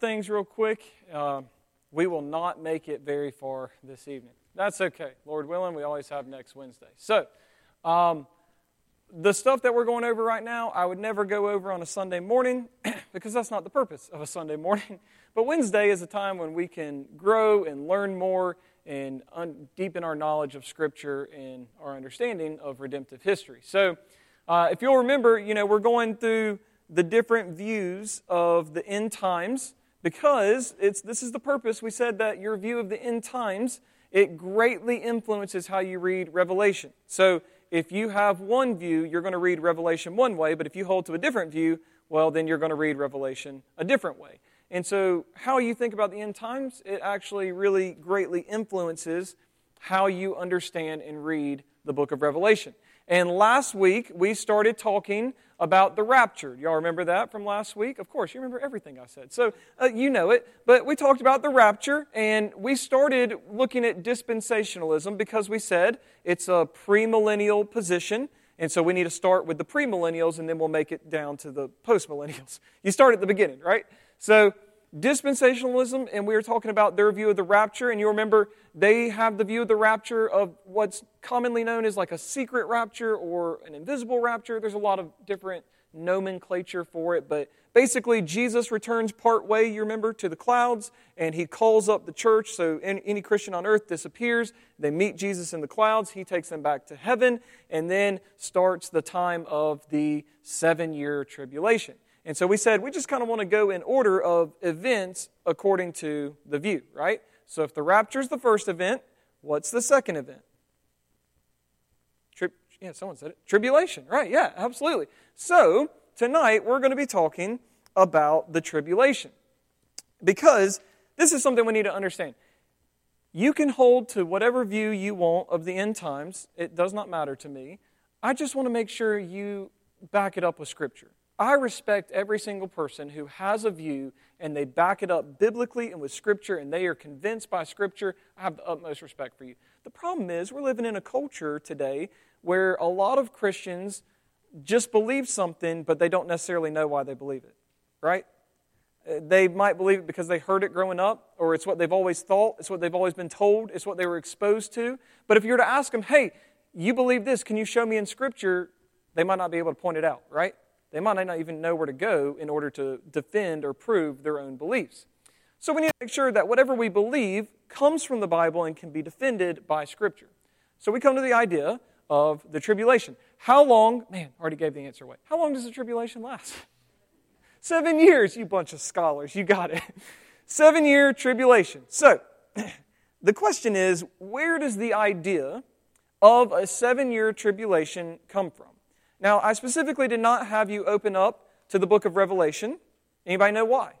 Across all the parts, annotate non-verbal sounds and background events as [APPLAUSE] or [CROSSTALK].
things real quick. Uh, we will not make it very far this evening. That's okay. Lord willing, we always have next Wednesday. So, um, the stuff that we're going over right now, I would never go over on a Sunday morning [CLEARS THROAT] because that's not the purpose of a Sunday morning. [LAUGHS] But Wednesday is a time when we can grow and learn more and un- deepen our knowledge of Scripture and our understanding of redemptive history. So, uh, if you'll remember, you know, we're going through the different views of the end times because it's, this is the purpose. We said that your view of the end times, it greatly influences how you read Revelation. So, if you have one view, you're going to read Revelation one way, but if you hold to a different view, well, then you're going to read Revelation a different way. And so, how you think about the end times, it actually really greatly influences how you understand and read the book of Revelation. And last week, we started talking about the rapture. Y'all remember that from last week? Of course, you remember everything I said. So uh, you know it. But we talked about the rapture, and we started looking at dispensationalism because we said it's a premillennial position. And so we need to start with the premillennials, and then we'll make it down to the postmillennials. [LAUGHS] You start at the beginning, right? So dispensationalism, and we were talking about their view of the rapture, and you remember they have the view of the rapture of what's commonly known as like a secret rapture or an invisible rapture. There's a lot of different nomenclature for it, but basically Jesus returns part way, you remember, to the clouds, and he calls up the church. So any, any Christian on earth disappears. They meet Jesus in the clouds. He takes them back to heaven, and then starts the time of the seven year tribulation. And so we said we just kind of want to go in order of events according to the view, right? So if the rapture is the first event, what's the second event? Tri- yeah, someone said it. Tribulation, right? Yeah, absolutely. So tonight we're going to be talking about the tribulation because this is something we need to understand. You can hold to whatever view you want of the end times, it does not matter to me. I just want to make sure you back it up with Scripture. I respect every single person who has a view and they back it up biblically and with Scripture and they are convinced by Scripture. I have the utmost respect for you. The problem is, we're living in a culture today where a lot of Christians just believe something, but they don't necessarily know why they believe it, right? Uh, they might believe it because they heard it growing up, or it's what they've always thought, it's what they've always been told, it's what they were exposed to. But if you were to ask them, hey, you believe this, can you show me in Scripture? They might not be able to point it out, right? They might not even know where to go in order to defend or prove their own beliefs. So we need to make sure that whatever we believe comes from the Bible and can be defended by Scripture. So we come to the idea of the tribulation. How long, man, already gave the answer away. How long does the tribulation last? [LAUGHS] Seven years, you bunch of scholars, you got it. [LAUGHS] Seven year tribulation. So, [CLEARS THROAT] the question is where does the idea of a seven year tribulation come from? Now, I specifically did not have you open up to the book of Revelation. Anybody know why?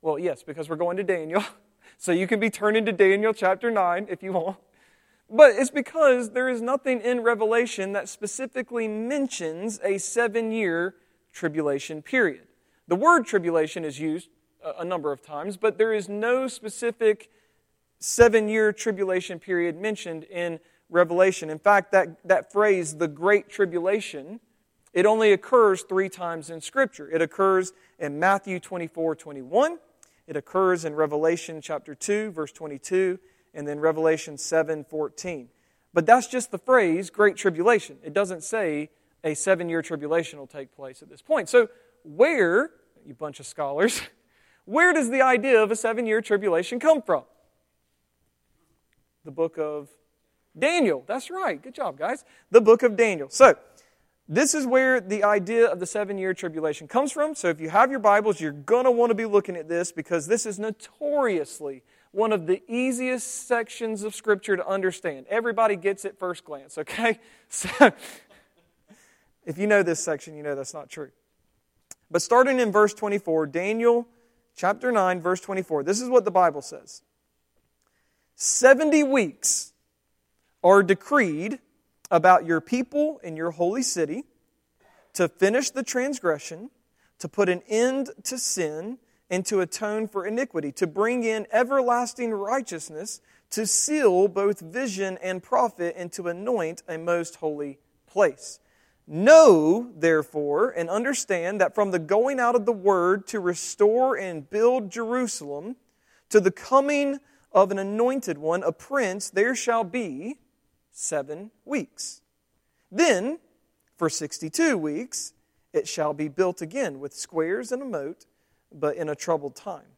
Well, yes, because we're going to Daniel. [LAUGHS] So you can be turning to Daniel chapter 9 if you want. But it's because there is nothing in Revelation that specifically mentions a seven year tribulation period. The word tribulation is used a number of times, but there is no specific seven year tribulation period mentioned in Revelation. In fact, that, that phrase, the Great Tribulation, it only occurs three times in Scripture. It occurs in Matthew 24 21, it occurs in Revelation chapter 2, verse 22, and then Revelation 7 14. But that's just the phrase, Great Tribulation. It doesn't say a seven year tribulation will take place at this point. So, where, you bunch of scholars, [LAUGHS] where does the idea of a seven year tribulation come from? The book of Daniel. That's right. Good job, guys. The book of Daniel. So, this is where the idea of the seven year tribulation comes from. So, if you have your Bibles, you're going to want to be looking at this because this is notoriously one of the easiest sections of Scripture to understand. Everybody gets it first glance, okay? [LAUGHS] So, if you know this section, you know that's not true. But starting in verse 24, Daniel chapter 9, verse 24, this is what the Bible says 70 weeks are decreed about your people in your holy city to finish the transgression, to put an end to sin, and to atone for iniquity, to bring in everlasting righteousness, to seal both vision and prophet, and to anoint a most holy place. Know, therefore, and understand that from the going out of the word to restore and build Jerusalem to the coming of an anointed one, a prince, there shall be seven weeks. Then, for 62 weeks, it shall be built again with squares and a moat, but in a troubled time.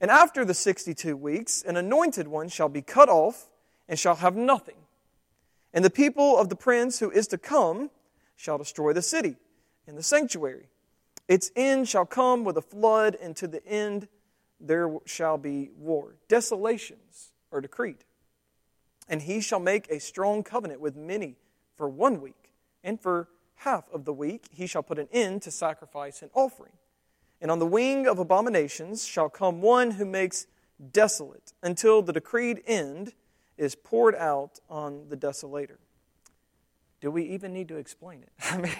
And after the 62 weeks, an anointed one shall be cut off and shall have nothing. And the people of the prince who is to come shall destroy the city and the sanctuary. Its end shall come with a flood, and to the end there shall be war. Desolations are decreed. And he shall make a strong covenant with many for one week, and for half of the week he shall put an end to sacrifice and offering. And on the wing of abominations shall come one who makes desolate, until the decreed end is poured out on the desolator. Do we even need to explain it? [LAUGHS] I mean,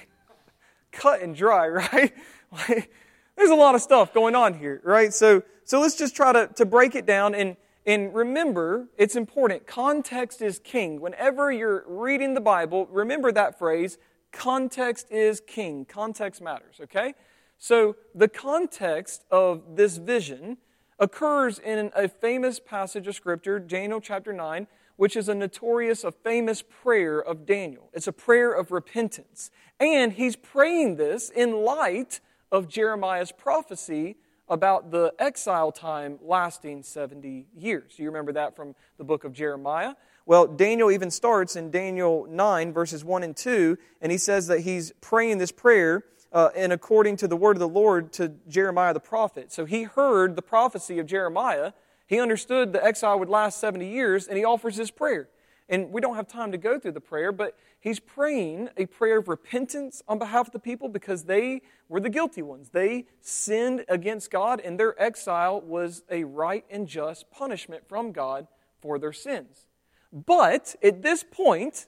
cut and dry, [LAUGHS] right? Like, there's a lot of stuff going on here, right? So, so let's just try to, to break it down and, and remember, it's important. Context is king. Whenever you're reading the Bible, remember that phrase context is king. Context matters, okay? So, the context of this vision occurs in a famous passage of Scripture, Daniel chapter 9, which is a notorious, a famous prayer of Daniel. It's a prayer of repentance. And he's praying this in light of Jeremiah's prophecy about the exile time lasting 70 years. You remember that from the book of Jeremiah? Well, Daniel even starts in Daniel 9, verses 1 and 2, and he says that he's praying this prayer uh, and according to the word of the Lord to Jeremiah the prophet. So he heard the prophecy of Jeremiah he understood the exile would last 70 years, and he offers this prayer. And we don't have time to go through the prayer, but he's praying a prayer of repentance on behalf of the people because they were the guilty ones. They sinned against God, and their exile was a right and just punishment from God for their sins. But at this point,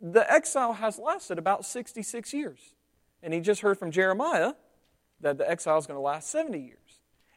the exile has lasted about 66 years. And he just heard from Jeremiah that the exile is going to last 70 years.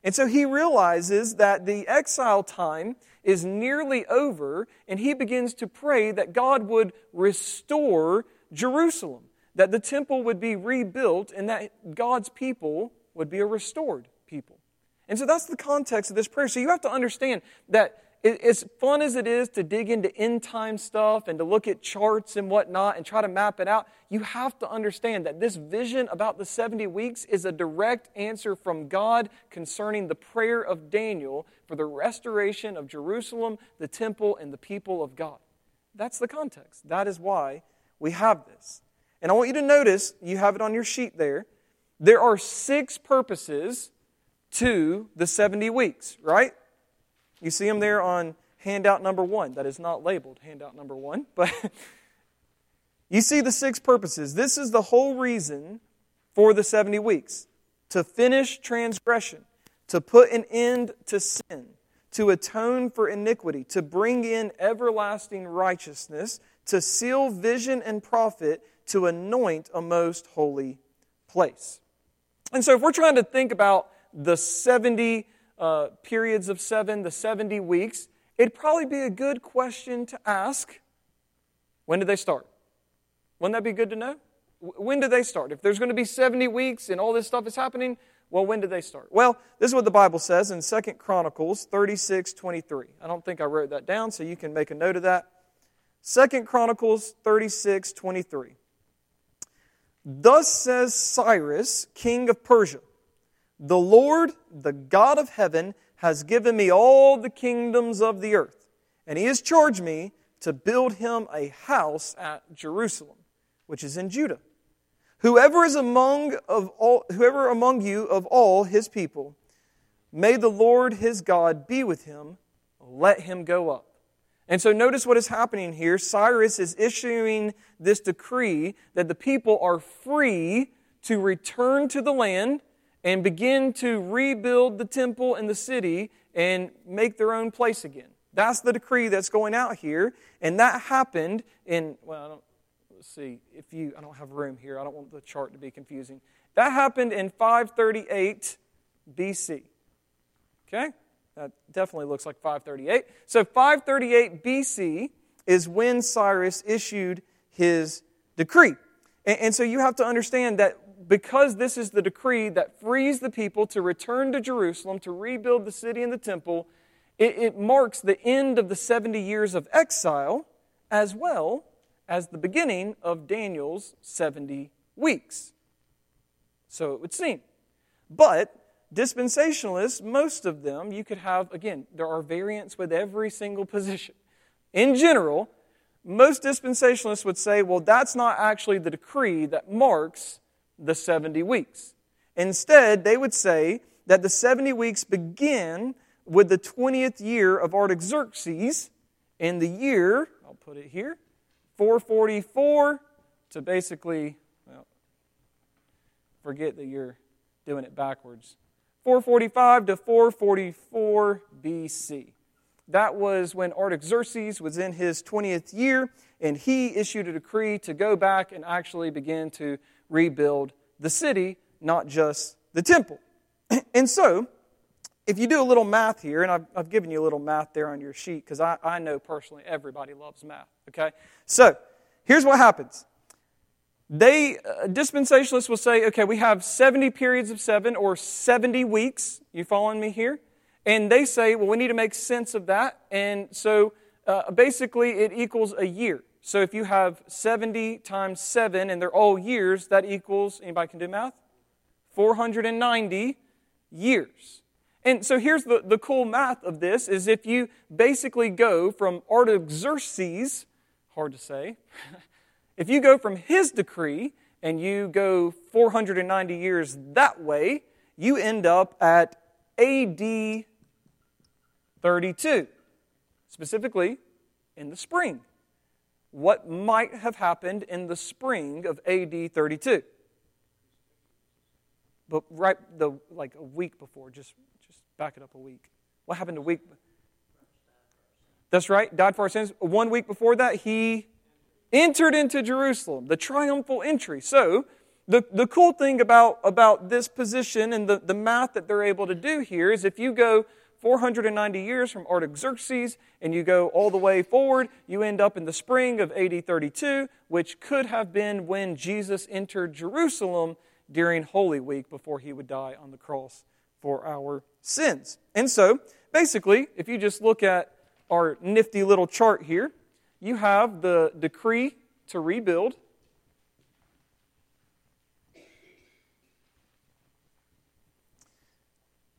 And so he realizes that the exile time is nearly over, and he begins to pray that God would restore Jerusalem, that the temple would be rebuilt, and that God's people would be a restored people. And so that's the context of this prayer. So you have to understand that as fun as it is to dig into end time stuff and to look at charts and whatnot and try to map it out, you have to understand that this vision about the 70 weeks is a direct answer from God concerning the prayer of Daniel for the restoration of Jerusalem, the temple, and the people of God. That's the context. That is why we have this. And I want you to notice, you have it on your sheet there, there are six purposes to the 70 weeks, right? You see them there on handout number one. That is not labeled handout number one, [LAUGHS] but you see the six purposes. This is the whole reason for the 70 weeks to finish transgression, to put an end to sin, to atone for iniquity, to bring in everlasting righteousness, to seal vision and prophet, to anoint a most holy place. And so, if we're trying to think about the 70 uh, periods of seven, the 70 weeks, it'd probably be a good question to ask when did they start? Wouldn't that be good to know? When did they start? If there's going to be 70 weeks and all this stuff is happening, well, when did they start? Well, this is what the Bible says in 2 Chronicles 36 23. I don't think I wrote that down, so you can make a note of that. 2 Chronicles 36 23. Thus says Cyrus, king of Persia the Lord, the God of heaven, has given me all the kingdoms of the earth, and he has charged me to build him a house at Jerusalem, which is in Judah. Whoever is among of all, whoever among you of all his people, may the Lord his God be with him. Let him go up. And so notice what is happening here. Cyrus is issuing this decree that the people are free to return to the land and begin to rebuild the temple and the city and make their own place again. That's the decree that's going out here. And that happened in, well, let's see, if you, I don't have room here. I don't want the chart to be confusing. That happened in 538 BC. Okay? That definitely looks like 538. So 538 BC is when Cyrus issued his decree. And, and so you have to understand that because this is the decree that frees the people to return to Jerusalem, to rebuild the city and the temple, it, it marks the end of the 70 years of exile as well as the beginning of Daniel's 70 weeks. So it would seem. But dispensationalists, most of them, you could have, again, there are variants with every single position. In general, most dispensationalists would say, well, that's not actually the decree that marks the 70 weeks. Instead, they would say that the 70 weeks begin with the 20th year of Artaxerxes in the year, I'll put it here, 444 to basically, well, forget that you're doing it backwards. 445 to 444 BC. That was when Artaxerxes was in his 20th year, and he issued a decree to go back and actually begin to rebuild the city, not just the temple. [CLEARS THROAT] And so, if you do a little math here, and I've, I've given you a little math there on your sheet because I, I know personally everybody loves math, okay? So, here's what happens. They, uh, dispensationalists will say, okay, we have 70 periods of seven or 70 weeks. You following me here? And they say, well, we need to make sense of that. And so uh, basically, it equals a year. So if you have 70 times 7 and they're all years, that equals, anybody can do math? 490 years. And so here's the, the cool math of this is if you basically go from Artaxerxes, hard to say, [LAUGHS] if you go from his decree and you go 490 years that way, you end up at AD 32, specifically in the spring. What might have happened in the spring of AD 32? But right the like a week before, just just back it up a week. What happened a week? That's right, died for our sins. One week before that, he entered into Jerusalem, the triumphal entry. So, the, the cool thing about, about this position and the, the math that they're able to do here is if you go 490 years from Artaxerxes and you go all the way forward, you end up in the spring of AD 32, which could have been when Jesus entered Jerusalem during Holy Week before he would die on the cross for our sins. And so, basically, if you just look at our nifty little chart here, you have the decree to rebuild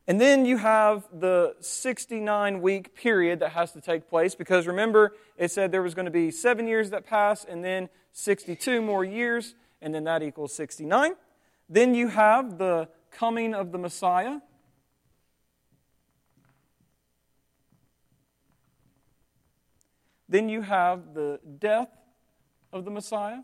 And then you have the 69 week period that has to take place because remember, it said there was going to be seven years that pass and then 62 more years, and then that equals 69. Then you have the coming of the Messiah. Then you have the death of the Messiah.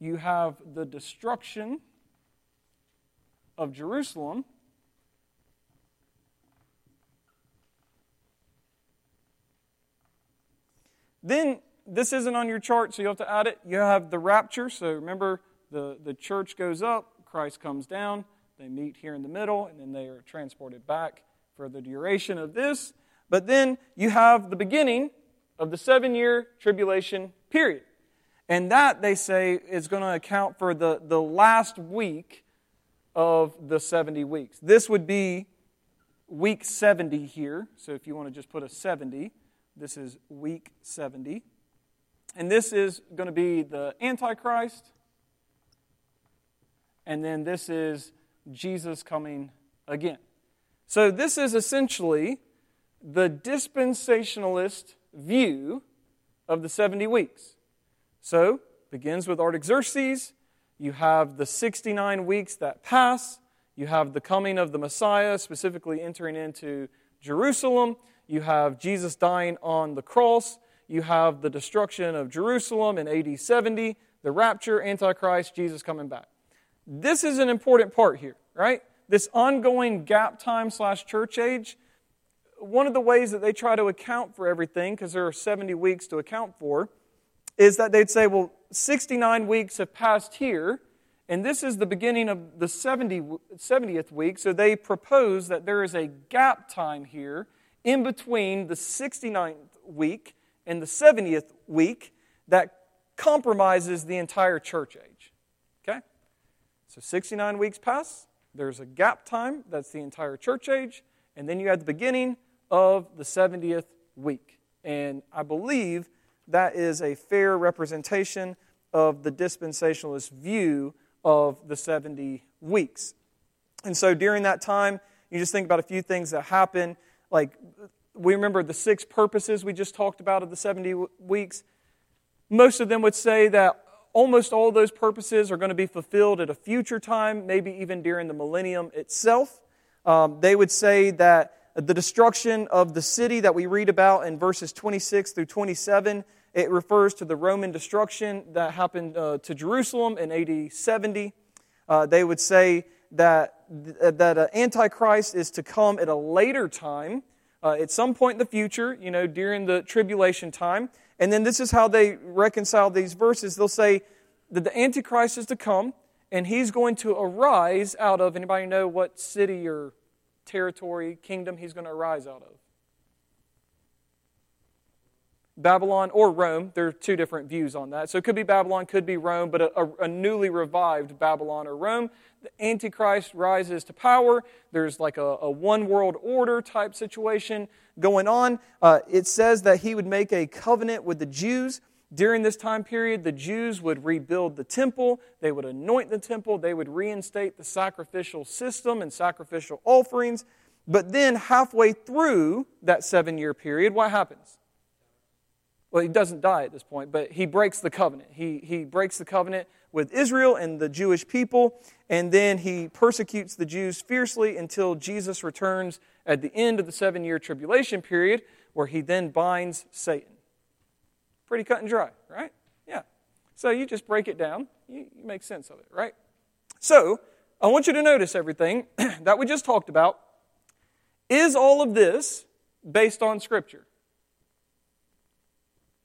You have the destruction of Jerusalem. Then, this isn't on your chart, so you have to add it. You have the rapture. So remember, the, the church goes up, Christ comes down, they meet here in the middle, and then they are transported back for the duration of this. But then you have the beginning of the seven year tribulation period. And that, they say, is going to account for the, the last week of the 70 weeks. This would be week 70 here. So if you want to just put a 70, this is week 70. And this is going to be the Antichrist. And then this is Jesus coming again. So this is essentially the dispensationalist view of the 70 weeks. So, begins with Artaxerxes. You have the 69 weeks that pass. You have the coming of the Messiah, specifically entering into Jerusalem. You have Jesus dying on the cross. You have the destruction of Jerusalem in AD 70, the rapture, Antichrist, Jesus coming back. This is an important part here, right? This ongoing gap time slash church age. One of the ways that they try to account for everything, because there are 70 weeks to account for, is that they'd say, well, 69 weeks have passed here, and this is the beginning of the 70, 70th week. So they propose that there is a gap time here in between the 69th week and the 70th week that compromises the entire church age. Okay? So 69 weeks pass. There's a gap time, that's the entire church age. And then you have the beginning of the 70th week. And I believe that is a fair representation of the dispensationalist view of the 70 weeks. And so during that time, you just think about a few things that happen. Like, we remember the six purposes we just talked about of the 70 weeks. Most of them would say that almost all those purposes are going to be fulfilled at a future time, maybe even during the millennium itself. Um, they would say that the destruction of the city that we read about in verses 26 through 27 it refers to the roman destruction that happened uh, to jerusalem in ad 70 uh, they would say that, that uh, Antichrist is to come at a later time, uh, at some point in the future, you know, during the tribulation time. And then this is how they reconcile these verses. They'll say that the Antichrist is to come, and he's going to arise out of, anybody know what city or territory, kingdom he's going to arise out of? Babylon or Rome. There are two different views on that. So it could be Babylon, could be Rome, but a, a, newly revived Babylon or Rome. The Antichrist rises to power. There's like a, a one world order type situation going on. Uh, it says that he would make a covenant with the Jews. During this time period, the Jews would rebuild the temple, they would anoint the temple, they would reinstate the sacrificial system and sacrificial offerings. But then, halfway through that seven year period, what happens? well, he doesn't die at this point, but he breaks the covenant. He, he breaks the covenant with Israel and the Jewish people, and then he persecutes the Jews fiercely until Jesus returns at the end of the seven year tribulation period, where he then binds Satan. Pretty cut and dry, right? Yeah. So you just break it down, you, make sense of it, right? So I want you to notice everything [CLEARS THROAT] that we just talked about. Is all of this based on Scripture?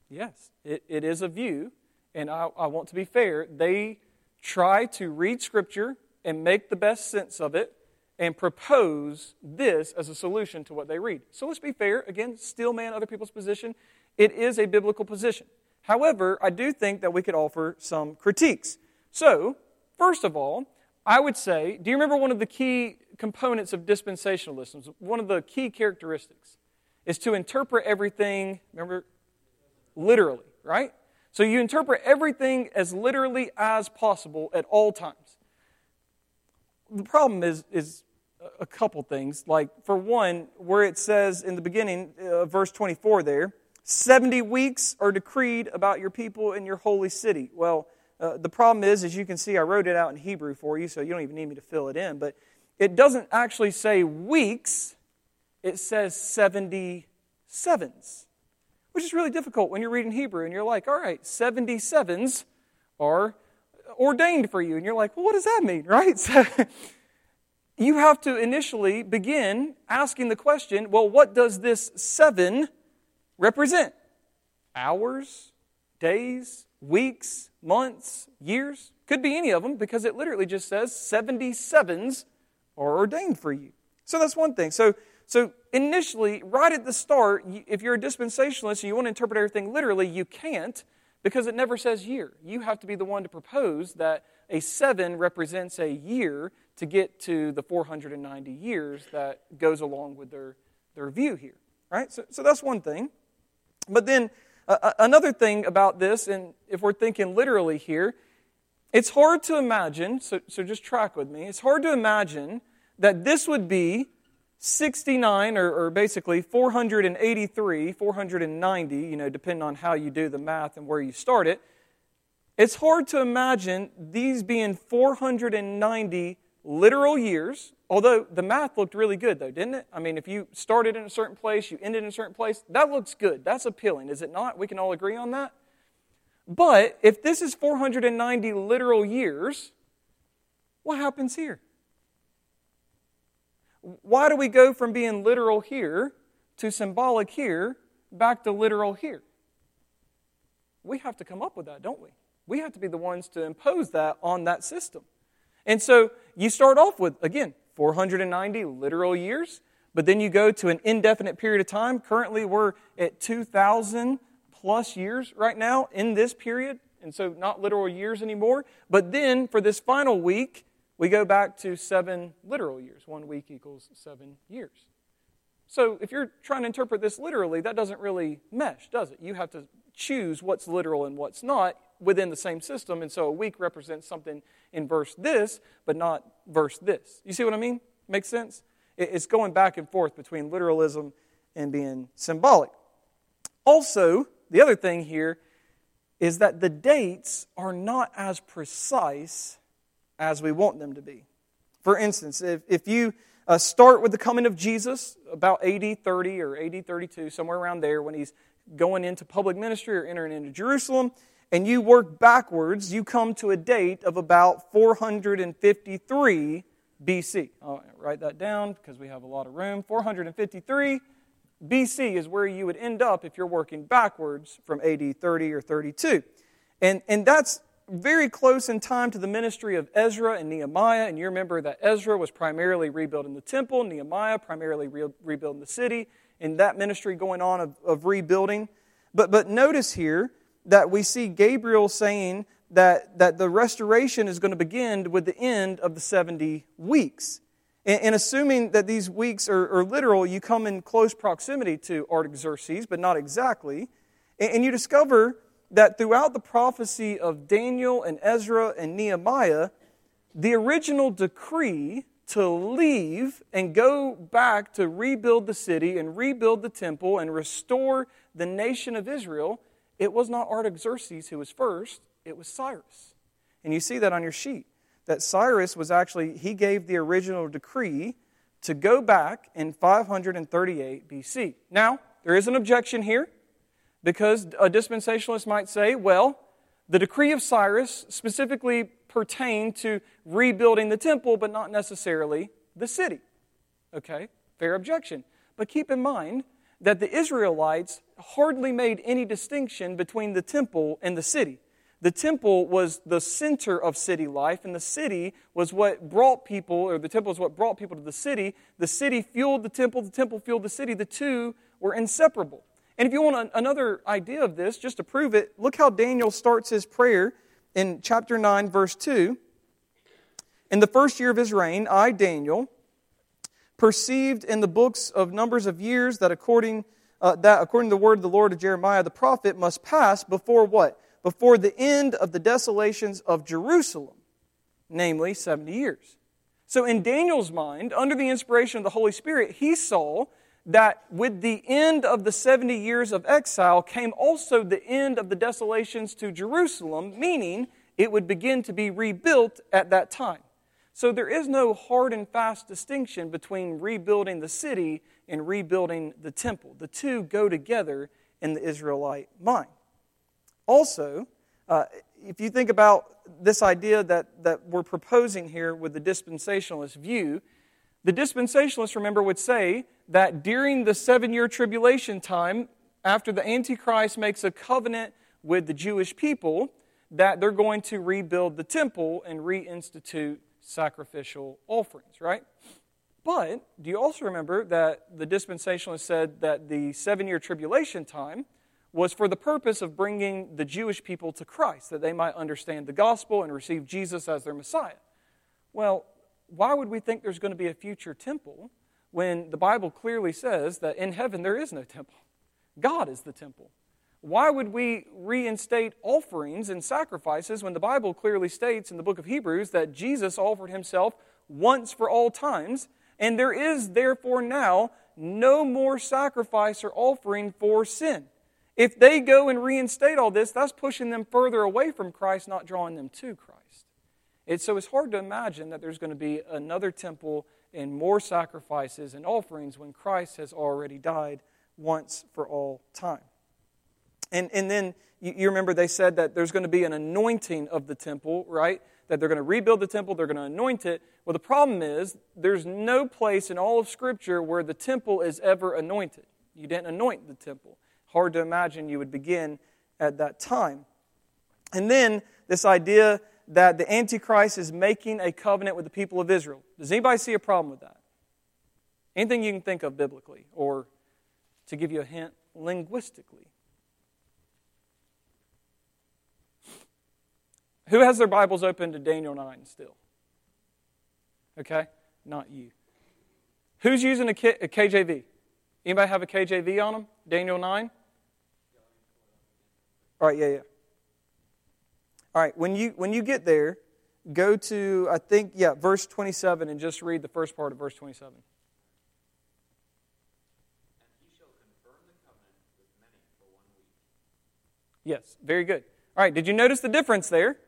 Yes, it, it is a view, and I, I want to be fair. They try to read Scripture and make the best sense of it and propose this as a solution to what they read. So let's be fair. Again, steelman other people's position. It is a biblical position. However, I do think that we could offer some critiques. So, first of all, I would say, do you remember one of the key components of dispensationalism? One of the key characteristics is to interpret everything, remember, literally, right? So you interpret everything as literally as possible at all times. The problem is, is a couple things. Like, for one, where it says in the beginning, uh, verse 24 there, 70 weeks are decreed about your people in your holy city. Well, uh, the problem is, as you can see, I wrote it out in Hebrew for you, so you don't even need me to fill it in. But it doesn't actually say weeks, it says 77s, which is really difficult when you're reading Hebrew and you're like, all right, 77s are ordained for you. And you're like, well, what does that mean, [LAUGHS] right? So you have to initially begin asking the question, well, what does this seven represent? Hours, days, weeks, months, years? Could be any of them because it literally just says 77s are ordained for you. So that's one thing. So so, initially, right at the start, if you're a dispensationalist and you want to interpret everything literally, you can't because it never says year. You have to be the one to propose that a seven represents a year to get to the 490 years that goes along with their, their view here. Right? So, so that's one thing. But then uh, another thing about this, and if we're thinking literally here, it's hard to imagine, so, so just track with me, it's hard to imagine that this would be 69, or, or, basically 483, 490, you know, depending on how you do the math and where you start it, it's hard to imagine these being 490 literal years, although the math looked really good, though, didn't it? I mean, if you started in a certain place, you ended in a certain place, that looks good. That's appealing, is it not? We can all agree on that. But if this is 490 literal years, what happens here? Why do we go from being literal here to symbolic here back to literal here? We have to come up with that, don't we? We have to be the ones to impose that on that system. And so you start off with, again, 490 literal years, but then you go to an indefinite period of time. Currently, we're at 2,000 plus years right now in this period, and so not literal years anymore. But then for this final week, we go back to seven literal years. One week equals seven years. So if you're trying to interpret this literally, that doesn't really mesh, does it? You have to choose what's literal and what's not within the same system. And so a week represents something in verse this, but not verse this. You see what I mean? Makes sense? It's going back and forth between literalism and being symbolic. Also, the other thing here is that the dates are not as precise as we want them to be. For instance, if, if you uh, start with the coming of Jesus, about AD 30 or AD 32, somewhere around there, when he's going into public ministry or entering into Jerusalem, and you work backwards, you come to a date of about 453 BC. I'll write that down because we have a lot of room. 453 BC is where you would end up if you're working backwards from AD 30 or 32. And, and that's very close in time to the ministry of Ezra and Nehemiah. And you remember that Ezra was primarily rebuilding the temple, Nehemiah primarily re- rebuilding the city, and that ministry going on of, of rebuilding. But, but notice here that we see Gabriel saying that, that the restoration is going to begin with the end of the 70 weeks. And, and assuming that these weeks are, are, literal, you come in close proximity to Artaxerxes, but not exactly. And, and you discover that throughout the prophecy of Daniel and Ezra and Nehemiah, the original decree to leave and go back to rebuild the city and rebuild the temple and restore the nation of Israel, it was not Artaxerxes who was first, it was Cyrus. And you see that on your sheet. That Cyrus was actually, he gave the original decree to go back in 538 BC. Now, there is an objection here because a dispensationalist might say, well, the decree of Cyrus specifically pertained to rebuilding the temple, but not necessarily the city. Okay, fair objection. But keep in mind that the Israelites hardly made any distinction between the temple and the city. The temple was the center of city life, and the city was what brought people, or the temple is what brought people to the city. The city fueled the temple, the temple fueled the city. The two were inseparable. And if you want another idea of this, just to prove it, look how Daniel starts his prayer in chapter 9, verse 2. In the first year of his reign, I, Daniel, perceived in the books of numbers of years that according, uh, that according to the word of the Lord of Jeremiah the prophet must pass before what? before the end of the desolations of Jerusalem, namely 70 years. So, in Daniel's mind, under the inspiration of the Holy Spirit, he saw that with the end of the 70 years of exile came also the end of the desolations to Jerusalem, meaning it would begin to be rebuilt at that time. So, there is no hard and fast distinction between rebuilding the city and rebuilding the temple. The two go together in the Israelite mind. Also, uh, if you think about this idea that, that we're proposing here with the dispensationalist view, the dispensationalists, remember, would say that during the seven year tribulation time, after the Antichrist makes a covenant with the Jewish people, that they're going to rebuild the temple and reinstitute sacrificial offerings, right? But do you also remember that the dispensationalists said that the seven year tribulation time was for the purpose of bringing the Jewish people to Christ, that they might understand the gospel and receive Jesus as their Messiah. Well, why would we think there's going to be a future temple when the Bible clearly says that in heaven there is no temple? God is the temple. Why would we reinstate offerings and sacrifices when the Bible clearly states in the book of Hebrews that Jesus offered himself once for all times, and there is therefore now no more sacrifice or offering for sin? If they go and reinstate all this, that's pushing them further away from Christ, not drawing them to Christ. It's, so it's hard to imagine that there's going to be another temple and more sacrifices and offerings when Christ has already died once for all time. And, and then you, you remember they said that there's going to be an anointing of the temple, right? That they're going to rebuild the temple, they're going to anoint it. Well, the problem is there's no place in all of Scripture where the temple is ever anointed. You didn't anoint the temple. Hard to imagine you would begin at that time. And then this idea that the Antichrist is making a covenant with the people of Israel. Does anybody see a problem with that? Anything you can think of biblically, or to give you a hint, linguistically? Who has their Bibles open to Daniel 9 still? Okay? Not you. Who's using a, K- a KJV? Anybody have a KJV on them? Daniel 9? All right, yeah, yeah. All right, when you when you get there, go to I think yeah, verse 27 and just read the first part of verse 27. Yes, very good. All right, did you notice the difference there?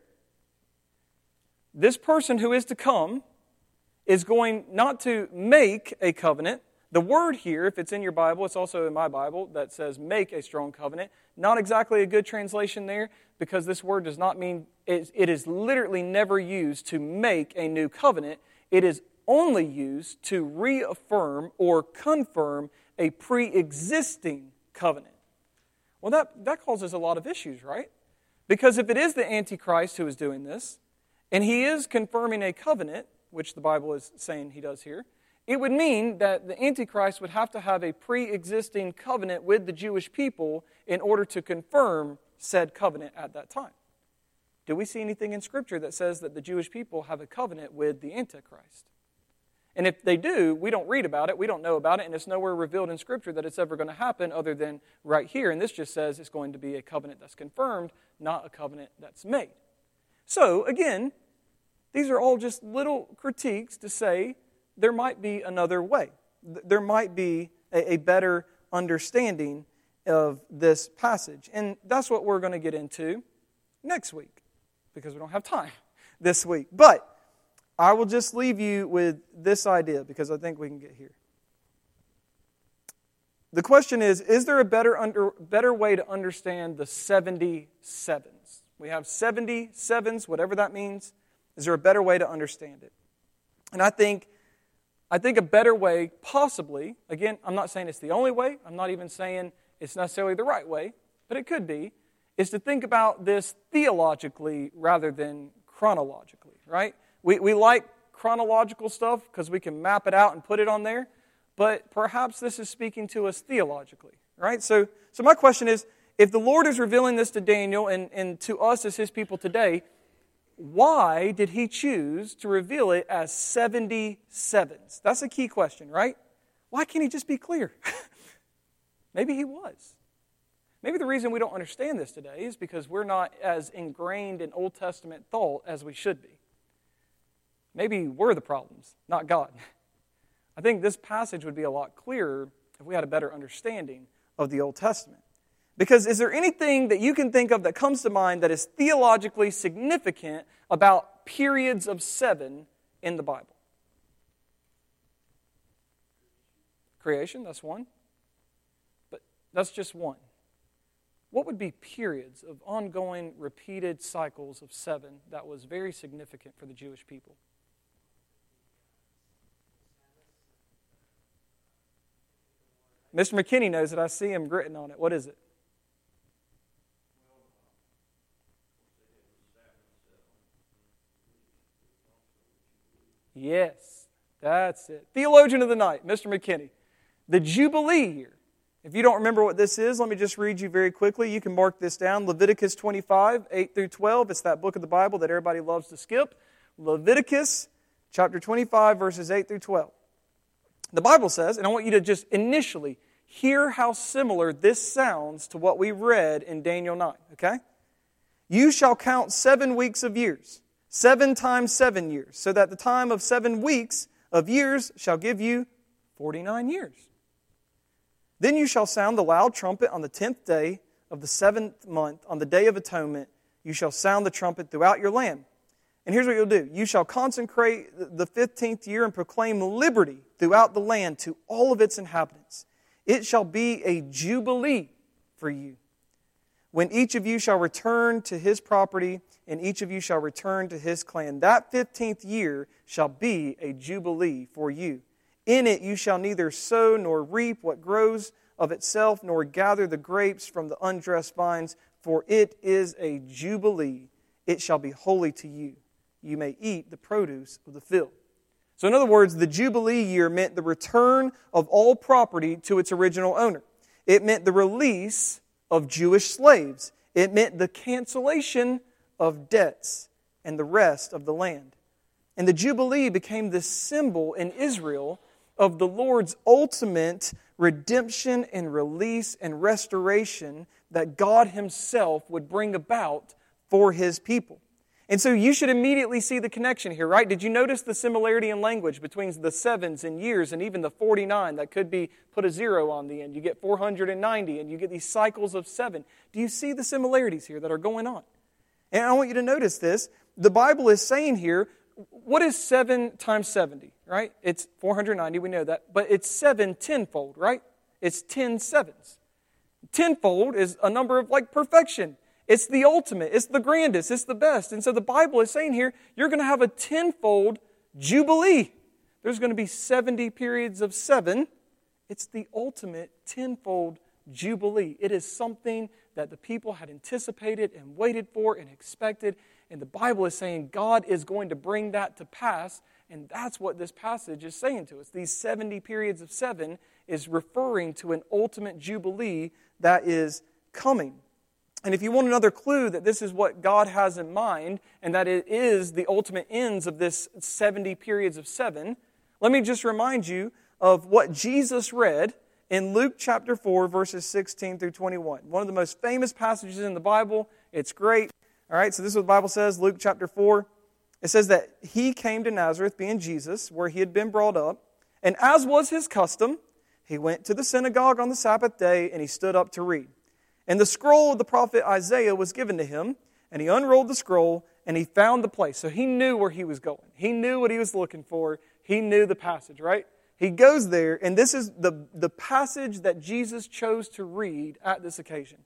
This person who is to come is going not to make a covenant. The word here, if it's in your Bible, it's also in my Bible that says make a strong covenant. Not exactly a good translation there because this word does not mean, it is literally never used to make a new covenant. It is only used to reaffirm or confirm a pre existing covenant. Well, that, that causes a lot of issues, right? Because if it is the Antichrist who is doing this, and he is confirming a covenant, which the Bible is saying he does here, it would mean that the Antichrist would have to have a pre existing covenant with the Jewish people in order to confirm said covenant at that time. Do we see anything in Scripture that says that the Jewish people have a covenant with the Antichrist? And if they do, we don't read about it, we don't know about it, and it's nowhere revealed in Scripture that it's ever going to happen other than right here. And this just says it's going to be a covenant that's confirmed, not a covenant that's made. So, again, these are all just little critiques to say there might be another way. There might be a, a better understanding of this passage. And that's what we're going to get into next week because we don't have time [LAUGHS] this week. But I will just leave you with this idea because I think we can get here. The question is Is there a better, under, better way to understand the 70 sevens? We have 70 sevens, whatever that means. Is there a better way to understand it? And I think, I think a better way, possibly, again, I'm not saying it's the only way, I'm not even saying it's necessarily the right way, but it could be, is to think about this theologically rather than chronologically, right? We, we like chronological stuff because we can map it out and put it on there, but perhaps this is speaking to us theologically, right? So, so my question is if the Lord is revealing this to Daniel and, and to us as his people today, why did he choose to reveal it as 77s? That's a key question, right? Why can't he just be clear? [LAUGHS] Maybe he was. Maybe the reason we don't understand this today is because we're not as ingrained in Old Testament thought as we should be. Maybe we're the problems, not God. [LAUGHS] I think this passage would be a lot clearer if we had a better understanding of the Old Testament. Because is there anything that you can think of that comes to mind that is theologically significant about periods of seven in the Bible? Creation, that's one. But that's just one. What would be periods of ongoing, repeated cycles of seven that was very significant for the Jewish people? Mr. McKinney knows it. I see him gritting on it. What is it? Yes, that's it. Theologian of the night, Mr. McKinney. The Jubilee year. If you don't remember what this is, let me just read you very quickly. You can mark this down. Leviticus 25, 8 through 12. It's that book of the Bible that everybody loves to skip. Leviticus chapter 25, verses 8 through 12. The Bible says, and I want you to just initially hear how similar this sounds to what we read in Daniel 9, okay? You shall count seven weeks of years, seven times seven years, so that the time of seven weeks of years shall give you 49 years. Then you shall sound the loud trumpet on the tenth day of the seventh month, on the day of atonement. You shall sound the trumpet throughout your land. And here's what you'll do you shall consecrate the fifteenth year and proclaim liberty throughout the land to all of its inhabitants. It shall be a jubilee for you. When each of you shall return to his property, and each of you shall return to his clan, that fifteenth year shall be a jubilee for you. In it you shall neither sow nor reap what grows of itself, nor gather the grapes from the undressed vines, for it is a jubilee. It shall be holy to you. You may eat the produce of the field. So, in other words, the Jubilee year meant the return of all property to its original owner. It meant the release of Jewish slaves. It meant the cancellation of debts. and the rest of the land. And the Jubilee became the symbol in Israel of the Lord's ultimate redemption and release and restoration that God Himself would bring about for His people. And so you should immediately see the connection here, right? Did you notice the similarity in language between the sevens and years and even the 49 that could be put a zero on the end? You get 490 and you get these cycles of seven. Do you see the similarities here that are going on? And I want you to notice this. The Bible is saying here, what is 7 times 70, right? It's 490, we know that. But it's 7 tenfold, right? It's 10 sevens. Tenfold is a number of like perfection. It's the ultimate, it's the grandest, it's the best. And so the Bible is saying here, you're going to have a tenfold jubilee. There's going to be 70 periods of seven. It's the ultimate tenfold jubilee. It is something that the people had anticipated and waited for and expected. And the Bible is saying God is going to bring that to pass. And that's what this passage is saying to us. These 70 periods of seven is referring to an ultimate jubilee that is coming. And if you want another clue that this is what God has in mind and that it is the ultimate ends of this 70 periods of seven, let me just remind you of what Jesus read in Luke chapter 4, verses 16 through 21. One of the most famous passages in the Bible. It's great. All right, so this is what the Bible says, Luke chapter 4. It says that he came to Nazareth, being Jesus, where he had been brought up. And as was his custom, he went to the synagogue on the Sabbath day and he stood up to read. And the scroll of the prophet Isaiah was given to him, and he unrolled the scroll and he found the place. So he knew where he was going. He knew what he was looking for. He knew the passage, right? He goes there, and this is the, the passage that Jesus chose to read at this occasion.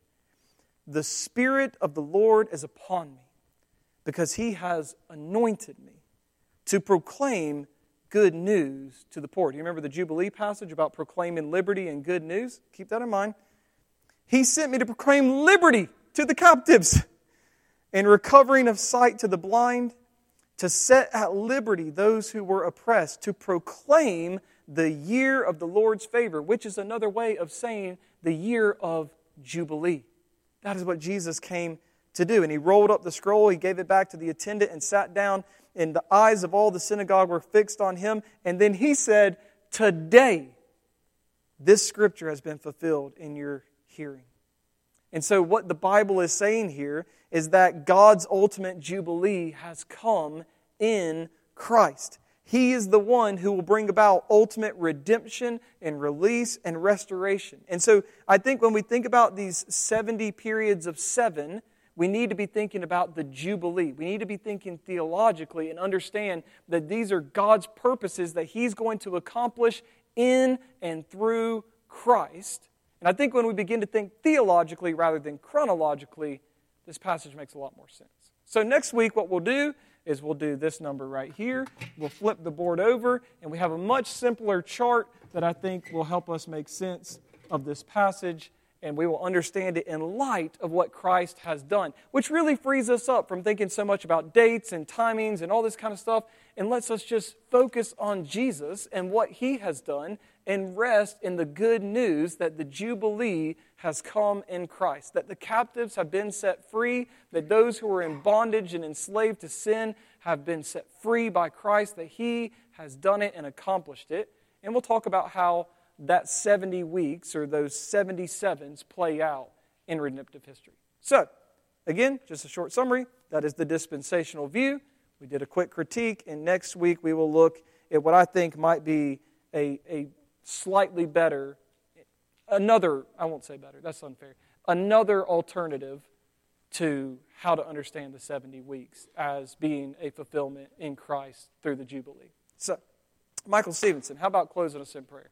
The Spirit of the Lord is upon me because he has anointed me to proclaim good news to the poor. Do you remember the Jubilee passage about proclaiming liberty and good news? Keep that in mind. He sent me to proclaim liberty to the captives and recovering of sight to the blind, to set at liberty those who were oppressed, to proclaim the year of the Lord's favor, which is another way of saying the year of Jubilee. That is what Jesus came to do. And he rolled up the scroll, he gave it back to the attendant, and sat down. And the eyes of all the synagogue were fixed on him. And then he said, Today, this scripture has been fulfilled in your hearing. And so, what the Bible is saying here is that God's ultimate jubilee has come in Christ. He is the one who will bring about ultimate redemption and release and restoration. And so, I think when we think about these 70 periods of seven, we need to be thinking about the Jubilee. We need to be thinking theologically and understand that these are God's purposes that He's going to accomplish in and through Christ. And I think when we begin to think theologically rather than chronologically, this passage makes a lot more sense. So, next week, what we'll do is we'll do this number right here. We'll flip the board over, and we have a much simpler chart that I think will help us make sense of this passage and we will understand it in light of what Christ has done, which really frees us up from thinking so much about dates and timings and all this kind of stuff and lets us just focus on Jesus and what he has done and rest in the good news that the Jubilee has come in Christ, that the captives have been set free, that those who were in bondage and enslaved to sin have been set free by Christ, that he has done it and accomplished it. And we'll talk about how that 70 weeks or those 77s play out in redemptive history. So, again, just a short summary. That is the dispensational view. We did a quick critique, and next week we will look at what I think might be a, a slightly better, another, I won't say better, that's unfair, another alternative to how to understand the 70 weeks as being a fulfillment in Christ through the Jubilee. So, Michael Stevenson, how about closing us in prayer?